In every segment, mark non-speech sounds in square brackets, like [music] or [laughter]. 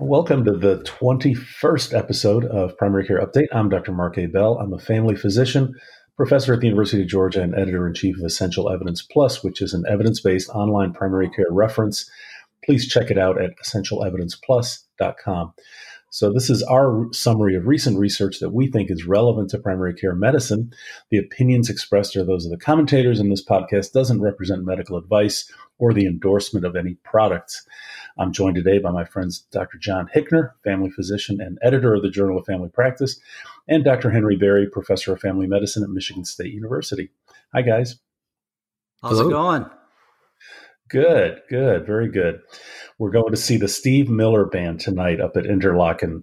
Welcome to the 21st episode of Primary Care Update. I'm Dr. Mark Ebell. I'm a family physician, professor at the University of Georgia, and editor in chief of Essential Evidence Plus, which is an evidence based online primary care reference. Please check it out at essentialevidenceplus.com. So, this is our summary of recent research that we think is relevant to primary care medicine. The opinions expressed are those of the commentators, and this podcast doesn't represent medical advice or the endorsement of any products. I'm joined today by my friends Dr. John Hickner, family physician and editor of the Journal of Family Practice, and Dr. Henry Barry, professor of family medicine at Michigan State University. Hi, guys. How's Hello. it going? Good, good, very good. We're going to see the Steve Miller Band tonight up at Interlochen.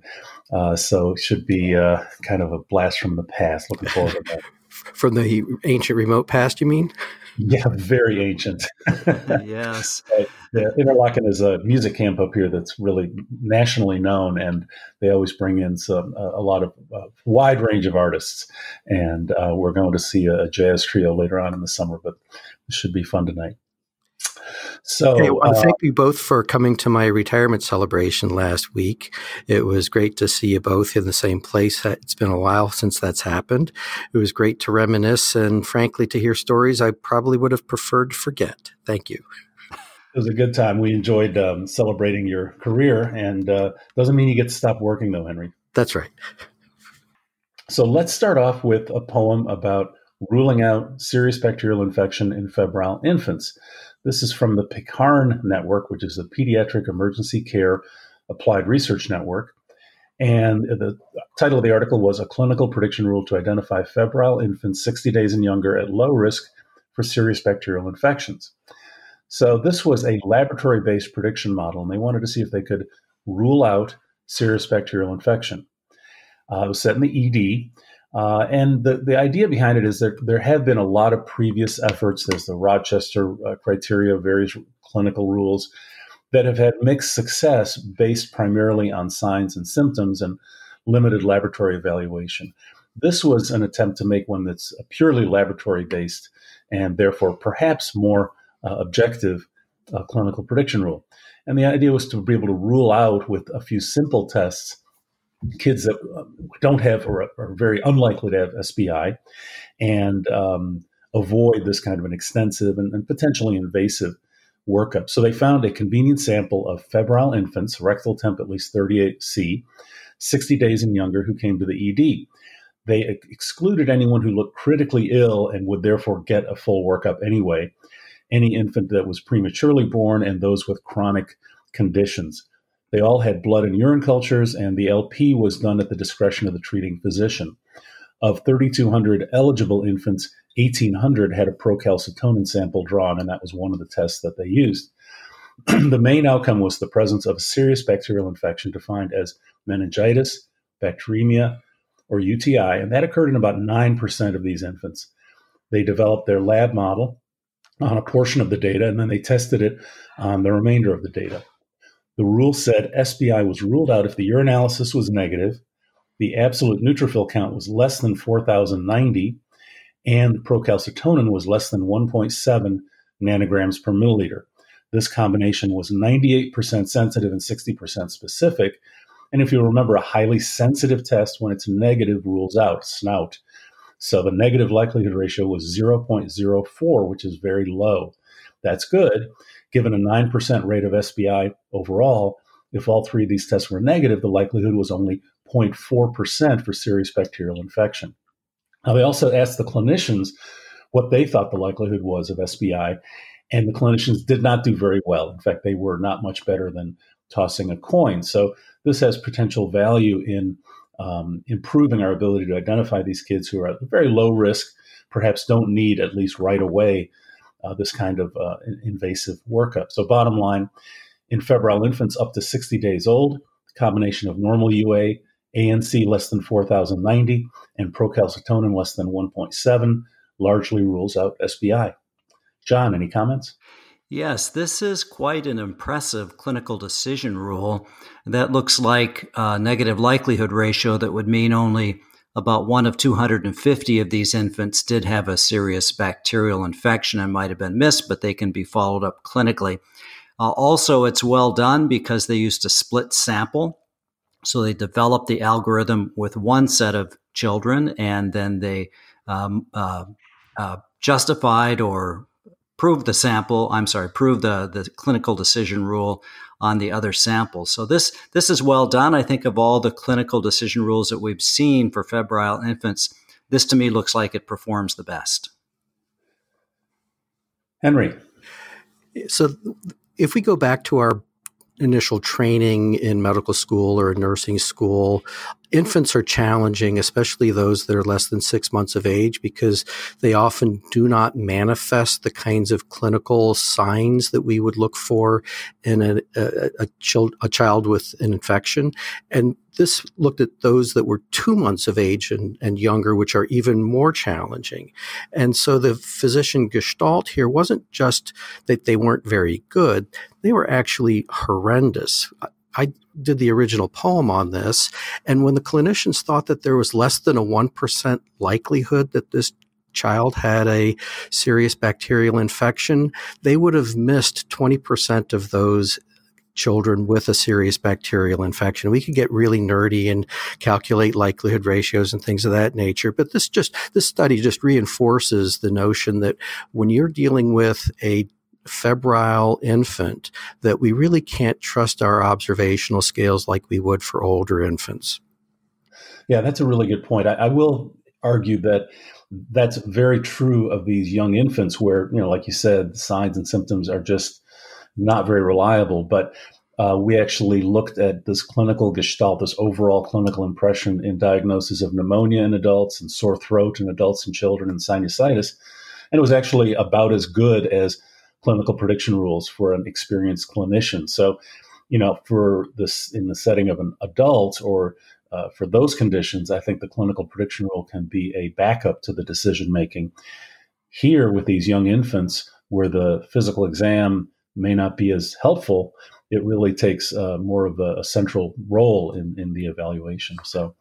Uh, so it should be uh, kind of a blast from the past. Looking forward to that. [laughs] From the ancient remote past, you mean? Yeah, very ancient. [laughs] yes. yeah, Interlochen is a music camp up here that's really nationally known, and they always bring in some a, a lot of a wide range of artists. And uh, we're going to see a jazz trio later on in the summer, but it should be fun tonight. So, hey, well, uh, thank you both for coming to my retirement celebration last week. It was great to see you both in the same place. It's been a while since that's happened. It was great to reminisce and, frankly, to hear stories I probably would have preferred to forget. Thank you. It was a good time. We enjoyed um, celebrating your career, and uh, doesn't mean you get to stop working, though, Henry. That's right. So let's start off with a poem about ruling out serious bacterial infection in febrile infants. This is from the PECARN Network, which is the Pediatric Emergency Care Applied Research Network. And the title of the article was A Clinical Prediction Rule to Identify Febrile Infants 60 Days and Younger at Low Risk for Serious Bacterial Infections. So, this was a laboratory based prediction model, and they wanted to see if they could rule out serious bacterial infection. Uh, it was set in the ED, uh, and the, the idea behind it is that there have been a lot of previous efforts. There's the Rochester uh, criteria, various clinical rules that have had mixed success based primarily on signs and symptoms and limited laboratory evaluation. This was an attempt to make one that's purely laboratory based and therefore perhaps more uh, objective uh, clinical prediction rule. And the idea was to be able to rule out with a few simple tests kids that uh, don't have or are very unlikely to have SBI and um, avoid this kind of an extensive and, and, potentially invasive workup. So they found a convenient sample of febrile infants, rectal temp at least 38C, 60 days and younger, who came to the ED. They excluded anyone who looked critically ill and would therefore get a full workup anyway, any infant that was prematurely born, and those with chronic conditions. They all had blood and urine cultures, and the LP was done at the discretion of the treating physician. Of 3,200 eligible infants, 1,800 had a procalcitonin sample drawn, and that was one of the tests that they used. [clears throat] the main outcome was the presence of a serious bacterial infection defined as meningitis, bacteremia, or UTI, and that occurred in about 9% of these infants. They developed their lab model on a portion of the data, and then they tested it on the remainder of the data. The rule said SBI was ruled out if the urinalysis was negative, the absolute neutrophil count was less than 4,090, and the procalcitonin was less than 1.7 nanograms per milliliter. This combination was 98% sensitive and 60% specific. And if you remember, a highly sensitive test, when it's negative, rules out SNOUT. So the negative likelihood ratio was 0.04, which is very low. That's good given a 9% rate of SBI overall, if all three of these tests were negative, the likelihood was only 0.4% for serious bacterial infection. Now, they also asked the clinicians what they thought the likelihood was of SBI, and the clinicians did not do very well. In fact, they were not much better than tossing a coin. So, this has potential value in um, improving our ability to identify these kids who are at very low risk, perhaps don't need, at least right away, uh, this kind of uh, invasive workup. So, bottom line, in febrile infants up to 60 days old, combination of normal UA, ANC less than 4,090, and procalcitonin less than 1.7 largely rules out SBI. John, any comments? Yes, this is quite an impressive clinical decision rule. That looks like a negative likelihood ratio that would mean only about one of 250 of these infants did have a serious bacterial infection and might have been missed, but they can be followed up clinically. Uh, also, it's well done because they used a split sample. So they developed the algorithm with one set of children and then they um, uh, uh, justified or proved the sample, I'm sorry, proved the, the clinical decision rule on the other samples. So this, this is well done. I think of all the clinical decision rules that we've seen for febrile infants, this to me looks like it performs the best. Henry. So if we go back to our initial training in medical school or nursing school, infants are challenging, especially those that are less than six months of age, because they often do not manifest the kinds of clinical signs that we would look for in a, a, a, child, a child with an infection. And this looked at those that were two months of age and, and younger, which are even more challenging. And so the physician gestalt here wasn't just that they weren't very good, they were actually horrendous. I did the original poem on this. And when the clinicians thought that there was less than a 1% likelihood that this child had a serious bacterial infection, they would have missed 20% of those children with a serious bacterial infection. We could get really nerdy and calculate likelihood ratios and things of that nature. But this just, this study just reinforces the notion that when you're dealing with a febrile infant that we really can't trust our observational scales like we would for older infants. Yeah, that's a really good point. I, I will argue that that's very true of these young infants where, you know, like you said, signs and symptoms are just not very reliable. But uh, we actually looked at this clinical gestalt, this overall clinical impression in diagnosis of pneumonia in adults and sore throat in adults and children and sinusitis. And it was actually about as good as clinical prediction rules for an experienced clinician. So, you know, for this in the setting of an adult or uh, for those conditions, I think the clinical prediction rule can be a backup to the decision making. Here, with these young infants, where the physical exam may not be as helpful, it really takes uh, more of a, a, central role in, in the evaluation. So,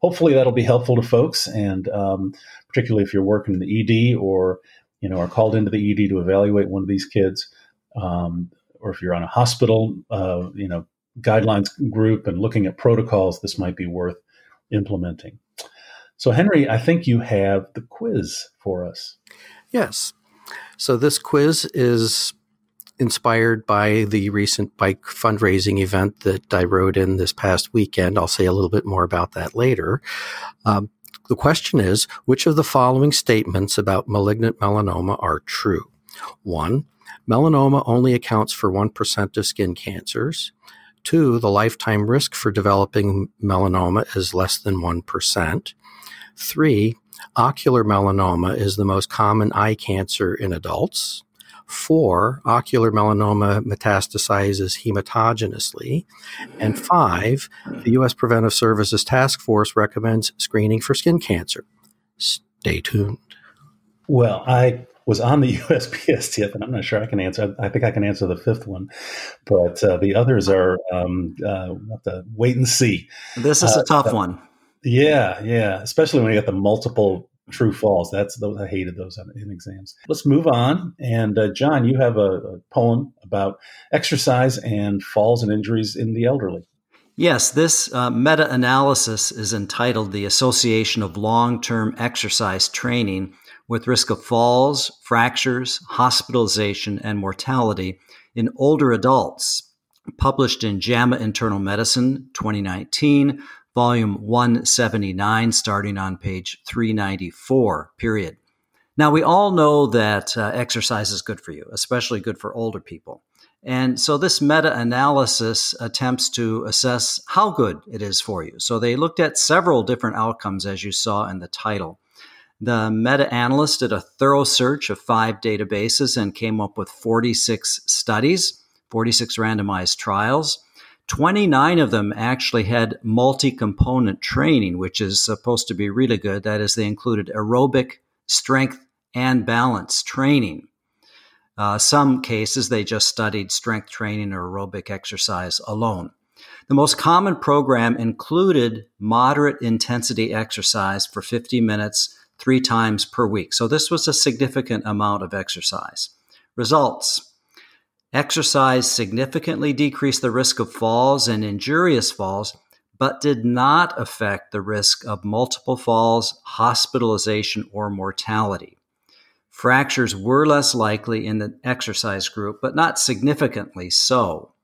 hopefully, that'll be helpful to folks, and um, particularly if you're working in the ED or you know, are called into the ED to evaluate one of these kids, um, or if you're on a hospital, uh, you know, guidelines group and looking at protocols, this might be worth implementing. So, Henry, I think you have the quiz for us. Yes. So, this quiz is inspired by the recent bike fundraising event that I rode in this past weekend. I'll say a little bit more about that later. Um, the question is, which of the following statements about malignant melanoma are true? One, melanoma only accounts for 1% of skin cancers. Two, the lifetime risk for developing melanoma is less than 1%. Three, ocular melanoma is the most common eye cancer in adults. Four, ocular melanoma metastasizes hematogenously. And five, the U.S. Preventive Services Task Force recommends screening for skin cancer. Stay tuned. Well, I was on the [laughs] USPSTF, and I'm not sure I can answer. I think I can answer the fifth one, but uh, the others are um, uh, we'll have to wait and see. This is a uh, tough one. Yeah, yeah, especially when you get the multiple true false. That's those I hated those in exams. Let's move on. And uh, John, you have a, a poem about exercise and falls and injuries in the elderly. Yes, this uh, meta analysis is entitled The Association of Long Term Exercise Training with Risk of Falls, Fractures, Hospitalization, and Mortality in Older Adults, published in JAMA Internal Medicine 2019, volume 179, starting on page 394, period. Now, we all know that uh, exercise is good for you, especially good for older people. And so this meta analysis attempts to assess how good it is for you. So they looked at several different outcomes, as you saw in the title. The meta analyst did a thorough search of five databases and came up with 46 studies, 46 randomized trials. 29 of them actually had multi component training, which is supposed to be really good. That is, they included aerobic, strength, and balance training. Uh, some cases, they just studied strength training or aerobic exercise alone. The most common program included moderate intensity exercise for 50 minutes, three times per week. So, this was a significant amount of exercise. Results Exercise significantly decreased the risk of falls and injurious falls, but did not affect the risk of multiple falls, hospitalization, or mortality. Fractures were less likely in the exercise group, but not significantly so.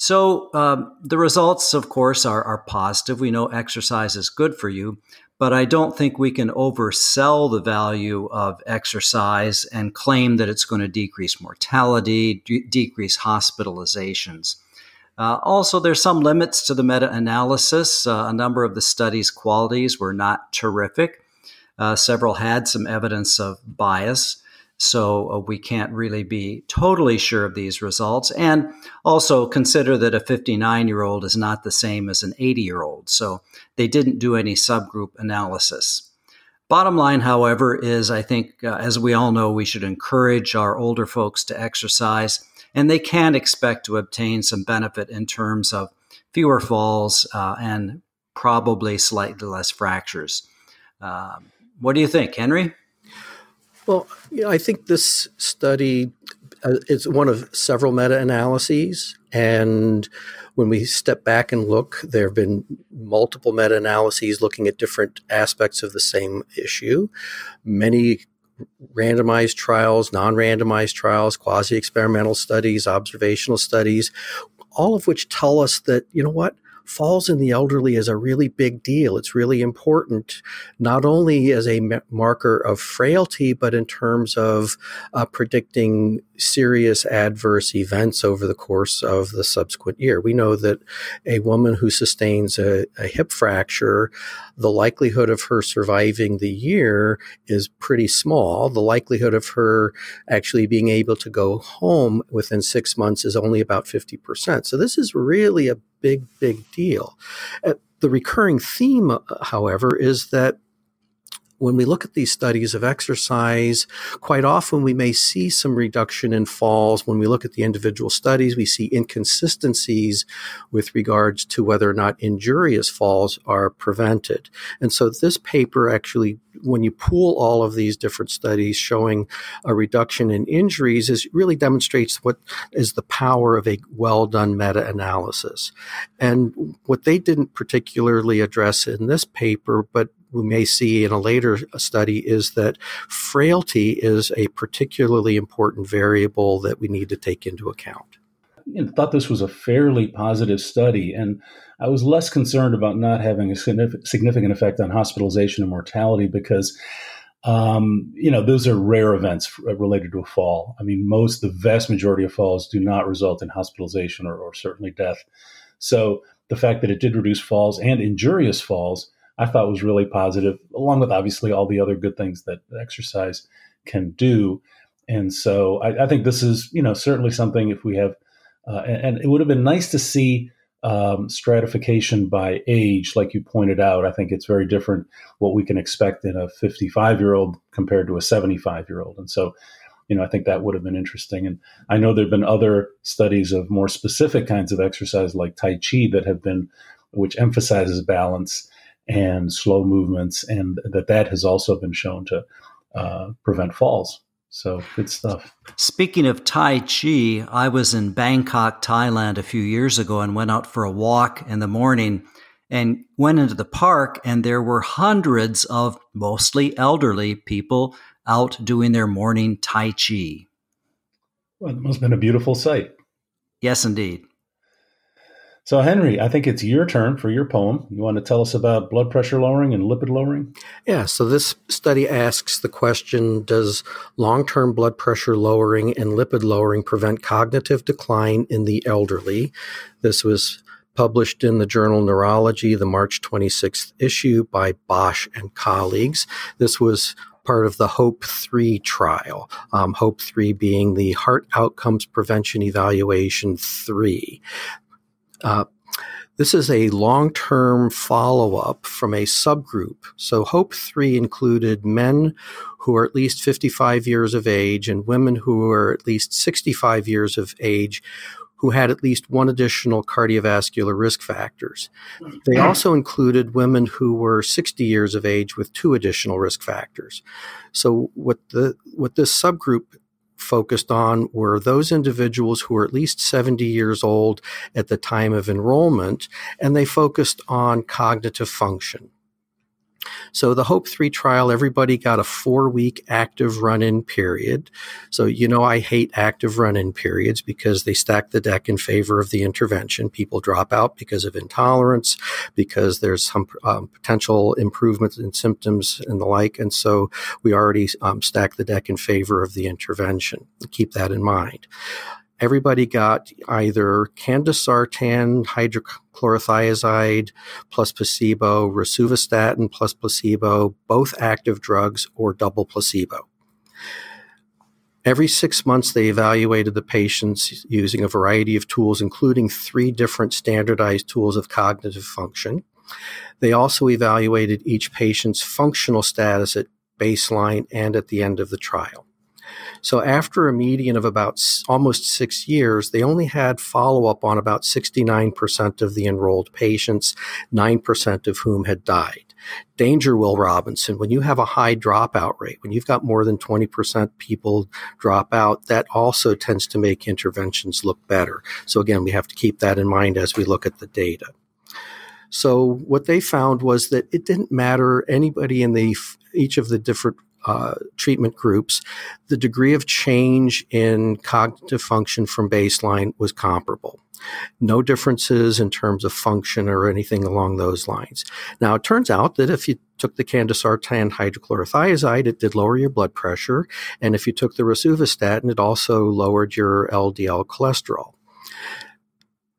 So, um, the results, of course, are, are positive. We know exercise is good for you, but I don't think we can oversell the value of exercise and claim that it's going to decrease mortality, de- decrease hospitalizations. Uh, also, there's some limits to the meta analysis. Uh, a number of the study's qualities were not terrific. Uh, several had some evidence of bias. So uh, we can't really be totally sure of these results. And also consider that a 59 year old is not the same as an 80 year old. So they didn't do any subgroup analysis. Bottom line, however, is I think, uh, as we all know, we should encourage our older folks to exercise, and they can expect to obtain some benefit in terms of fewer falls uh, and probably slightly less fractures. Um, what do you think, Henry? Well, you know, I think this study uh, is one of several meta analyses. And when we step back and look, there have been multiple meta analyses looking at different aspects of the same issue. Many randomized trials, non randomized trials, quasi experimental studies, observational studies, all of which tell us that, you know what? Falls in the elderly is a really big deal. It's really important, not only as a marker of frailty, but in terms of uh, predicting serious adverse events over the course of the subsequent year. We know that a woman who sustains a, a hip fracture, the likelihood of her surviving the year is pretty small. The likelihood of her actually being able to go home within six months is only about 50%. So this is really a big, big deal. Uh, the recurring theme, uh, however, is that when we look at these studies of exercise, quite often we may see some reduction in falls. When we look at the individual studies, we see inconsistencies with regards to whether or not injurious falls are prevented. And so this paper actually, when you pool all of these different studies showing a reduction in injuries, is really demonstrates what is the power of a well done meta analysis. And what they didn't particularly address in this paper, but we may see in a later study is that frailty is a particularly important variable that we need to take into account. I thought this was a fairly positive study, and I was less concerned about not having a significant effect on hospitalization and mortality because, um, you know, those are rare events related to a fall. I mean, most, the vast majority of falls do not result in hospitalization or, or certainly death. So the fact that it did reduce falls and injurious falls I thought was really positive, along with obviously all the other good things that exercise can do. And so I, I think this is, you know, certainly something if we have, uh, and, and, it would have been nice to see um, stratification by age, like you pointed out. I think it's very different what we can expect in a 55 year old compared to a 75 year old. And so, you know, I think that would have been interesting. And I know there have been other studies of more specific kinds of exercise like Tai Chi that have been, which emphasizes balance and slow movements, and that that has also been shown to uh, prevent falls. So good stuff. Speaking of Tai Chi, I was in Bangkok, Thailand a few years ago and went out for a walk in the morning and went into the park, and there were hundreds of mostly elderly people out doing their morning Tai Chi. Well, it must have been a beautiful sight. Yes, indeed. So, Henry, I think it's your turn for your poem. You want to tell us about blood pressure lowering and lipid lowering? Yeah, so this study asks the question Does long term blood pressure lowering and lipid lowering prevent cognitive decline in the elderly? This was published in the journal Neurology, the March 26th issue by Bosch and colleagues. This was part of the HOPE 3 trial. Um, HOPE 3 being the Heart Outcomes Prevention Evaluation 3. Uh, this is a long term follow up from a subgroup. So, HOPE 3 included men who are at least 55 years of age and women who are at least 65 years of age who had at least one additional cardiovascular risk factors. They also included women who were 60 years of age with two additional risk factors. So what the what this subgroup focused on were those individuals who were at least 70 years old at the time of enrollment, and they focused on cognitive function. So the Hope 3 trial, everybody got a four week active run in period. So, you know, I hate active run in periods because they stack the deck in favor of the intervention. People drop out because of intolerance, because there's some um, potential improvements in symptoms and the like. And so we already um, stack the deck in favor of the intervention. Keep that in mind everybody got either candesartan hydrochlorothiazide plus placebo, rosuvastatin plus placebo, both active drugs, or double placebo. Every six months, they evaluated the patients using a variety of tools, including three different standardized tools of cognitive function. They also evaluated each patient's functional status at baseline and at the end of the trial. So after a median of about almost six years, they only had follow up on about 69% of the enrolled patients, 9% of whom had died. Danger, Will Robinson, when you have a high dropout rate, when you've got more than 20% people drop out, that also tends to make interventions look better. So again, we have to keep that in mind as we look at the data. So what they found was that it didn't matter anybody in the each of the different uh, treatment groups, the degree of change in cognitive function from baseline was comparable. No differences in terms of function or anything along those lines. Now, it turns out that if you took the candesartan hydrochlorothiazide, it did lower your blood pressure. And if you took the rosuvastatin, it also lowered your LDL cholesterol.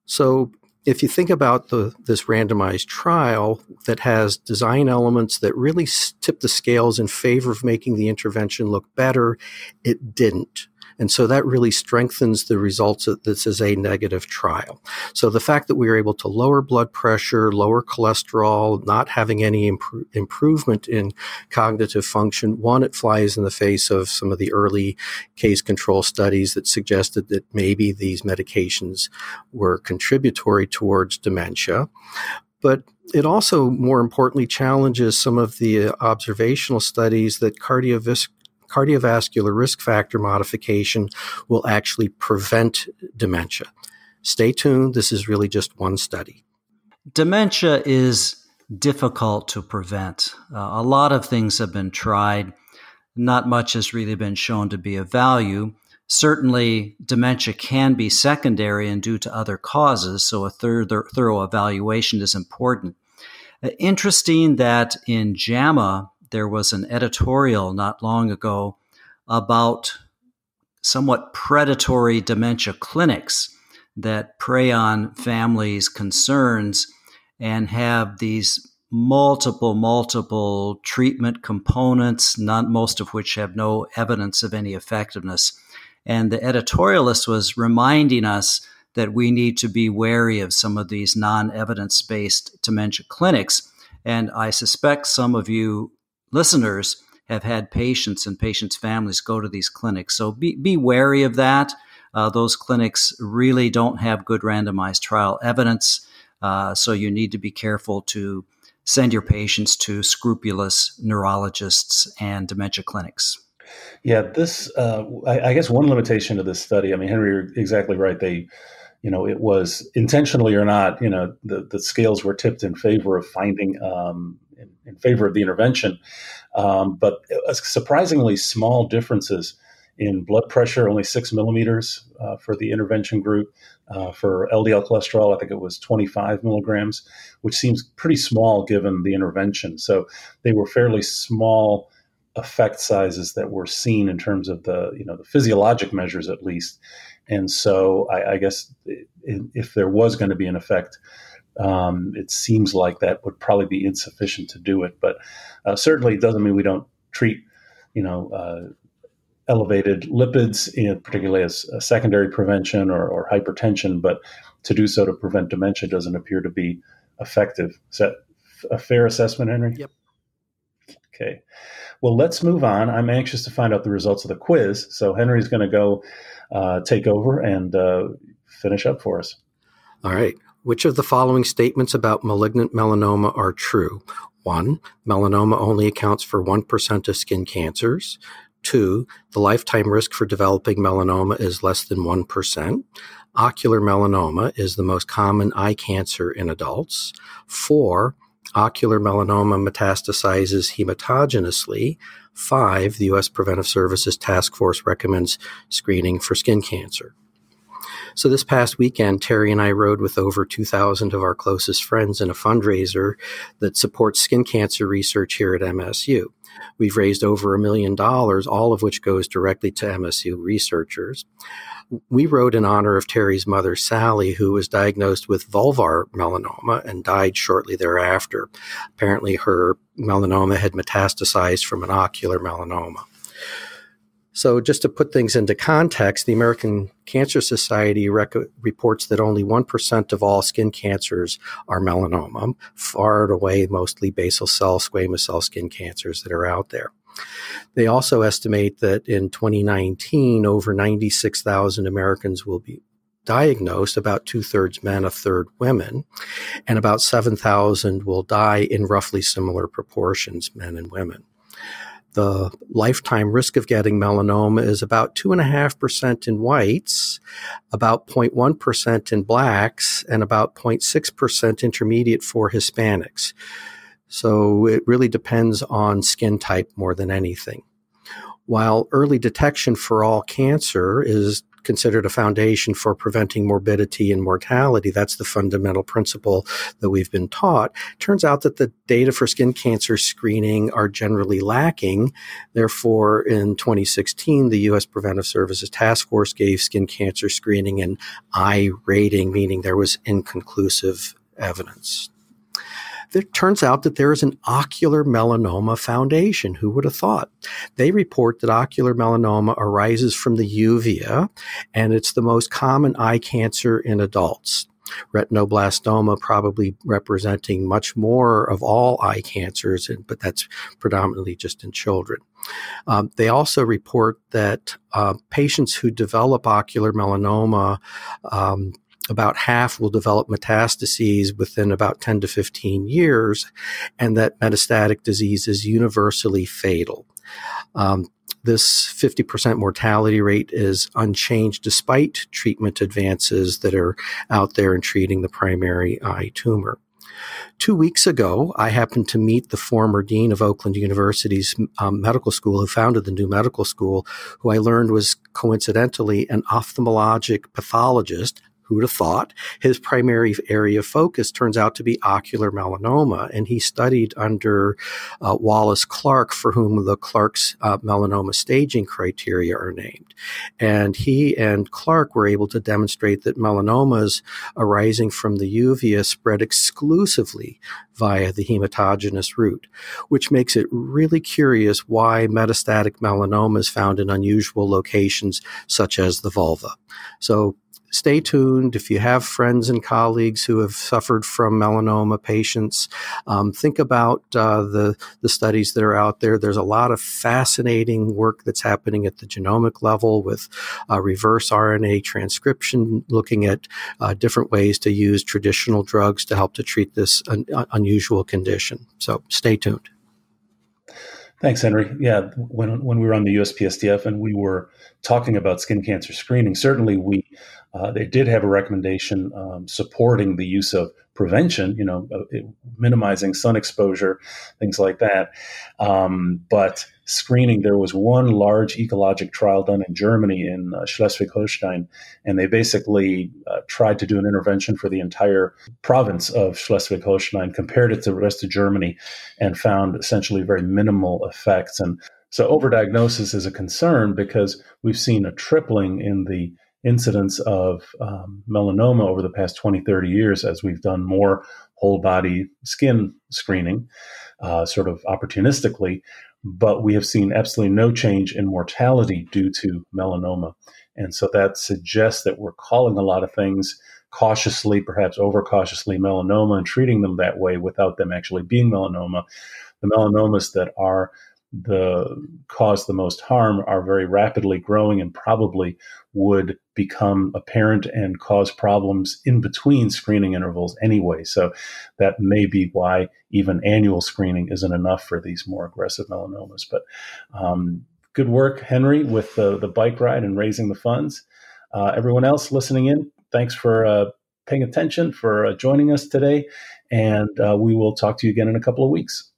So if you think about the, this randomized trial that has design elements that really tip the scales in favor of making the intervention look better, it didn't. And so that really strengthens the results that this is a negative trial. So the fact that we were able to lower blood pressure, lower cholesterol, not having any imp- improvement in cognitive function, one, it flies in the face of some of the early case control studies that suggested that maybe these medications were contributory towards dementia. But it also, more importantly, challenges some of the uh, observational studies that cardiovascular cardiovascular risk factor modification will actually prevent dementia. Stay tuned. This is really just one study. Dementia is difficult to prevent. Uh, a lot of things have been tried. Not much has really been shown to be of value. Certainly, dementia can be secondary and due to other causes, so a thorough, evaluation is important. Uh, interesting that in JAMA, there was an editorial not long ago about somewhat predatory dementia clinics that prey on families' concerns and have these multiple, multiple treatment components, not most of which have no evidence of any effectiveness. And the editorialist was reminding us that we need to be wary of some of these non evidence based dementia clinics. And I suspect some of you listeners have had patients and patients' families go to these clinics. So be, be wary of that. Uh, those clinics really don't have good randomized trial evidence. Uh, so you need to be careful to send your patients to scrupulous neurologists and dementia clinics. Yeah, this, uh, I, I, guess one limitation to this study, I mean, Henry, you're exactly right. They, you know, it was intentionally or not, you know, the, the scales were tipped in favor of finding, um, in, favor of the intervention. Um, but surprisingly small differences in blood pressure, only six millimeters uh, for the intervention group. Uh, for LDL cholesterol, I think it was 25 milligrams, which seems pretty small given the intervention. So they were fairly small effect sizes that were seen in terms of the you know the physiologic measures at least. And so I, I guess if there was going to be an effect, um, it seems like that would probably be insufficient to do it. But uh, certainly, it doesn't mean we don't treat, you know, uh, elevated lipids, in, particularly as a secondary prevention or, or, hypertension. But to do so to prevent dementia doesn't appear to be effective. Is that a fair assessment, Henry? Yep. Okay. Well, let's move on. I'm anxious to find out the results of the quiz. So Henry's going to go uh, take over and uh, finish up for us. All right. Which of the following statements about malignant melanoma are true? One, melanoma only accounts for 1% of skin cancers. Two, the lifetime risk for developing melanoma is less than 1%. Ocular melanoma is the most common eye cancer in adults. Four, ocular melanoma metastasizes hematogenously. Five, the U.S. Preventive Services Task Force recommends screening for skin cancer. So this past weekend, Terry and I rode with over 2,000 of our closest friends in a fundraiser that supports skin cancer research here at MSU. We've raised over a million dollars, all of which goes directly to MSU researchers. We rode in honor of Terry's mother, Sally, who was diagnosed with vulvar melanoma and died shortly thereafter. Apparently, her melanoma had metastasized from an ocular melanoma. So, just to put things into context, the American Cancer Society rec- reports that only 1% of all skin cancers are melanoma, far and away mostly basal cell squamous cell skin cancers that are out there. They also estimate that in 2019, over 96,000 Americans will be diagnosed, about two thirds men, a third women, and about 7,000 will die in roughly similar proportions, men and women the lifetime risk of getting melanoma is about 2.5% in whites, about 0.1% in blacks, and about 0.6% intermediate for Hispanics. So it really depends on skin type more than anything. While early detection for all cancer is considered a foundation for preventing morbidity and mortality. That's the fundamental principle that we've been taught. Turns out that the data for skin cancer screening are generally lacking. Therefore, in 2016, the U.S. Preventive Services Task Force gave skin cancer screening an I rating, meaning there was inconclusive evidence it turns out that there is an ocular melanoma foundation. Who would have thought? They report that ocular melanoma arises from the uvea, and it's the most common eye cancer in adults retinoblastoma probably representing much more of all eye cancers, but that's predominantly just in children. Um, they also report that uh, patients who develop ocular melanoma um, about half will develop metastases within about 10 to 15 years, and that metastatic disease is universally fatal. Um, this 50% mortality rate is unchanged despite treatment advances that are out there in treating the primary eye tumor. Two weeks ago, I happened to meet the former dean of Oakland University's um, medical school, who founded the new medical school, who I learned was coincidentally an ophthalmologic pathologist who would have thought? His primary area of focus turns out to be ocular melanoma, and he studied under uh, Wallace Clark, for whom the Clark's uh, melanoma staging criteria are named. And he and Clark were able to demonstrate that melanomas arising from the uvea spread exclusively via the hematogenous route, which makes it really curious why metastatic melanoma is found in unusual locations such as the vulva. So stay tuned. If you have friends and colleagues who have suffered from melanoma patients, um, think about uh, the the studies that are out there. There's a lot of fascinating work that's happening at the genomic level with uh, reverse RNA transcription, looking at uh, different ways to use traditional drugs to help to treat this un- unusual condition. So stay tuned. Thanks, Henry. Yeah, when when we were on the USPSTF and we were talking about skin cancer screening, certainly we uh, they did have a recommendation um, supporting the use of prevention, you know, uh, minimizing sun exposure, things like that. Um, but screening, there was one large ecologic trial done in Germany in uh, Schleswig-Holstein, and they basically uh, tried to do an intervention for the entire province of Schleswig-Holstein, compared it to the rest of Germany, and found essentially very minimal effects. And so overdiagnosis is a concern because we've seen a tripling in the incidence of um, melanoma over the past 20, 30 years as we've done more whole body skin screening, uh, sort of opportunistically. But we have seen absolutely no change in mortality due to melanoma. And so that suggests that we're calling a lot of things cautiously, perhaps overcautiously, melanoma and treating them that way without them actually being melanoma. The melanomas that are the cause the most harm are very rapidly growing and probably would become apparent and cause problems in between screening intervals anyway. So that may be why even annual screening isn't enough for these more aggressive melanomas. But um, good work, Henry, with the, the bike ride and raising the funds. Uh, everyone else listening in, thanks for uh, paying attention, for uh, joining us today. And uh, we will talk to you again in a couple of weeks.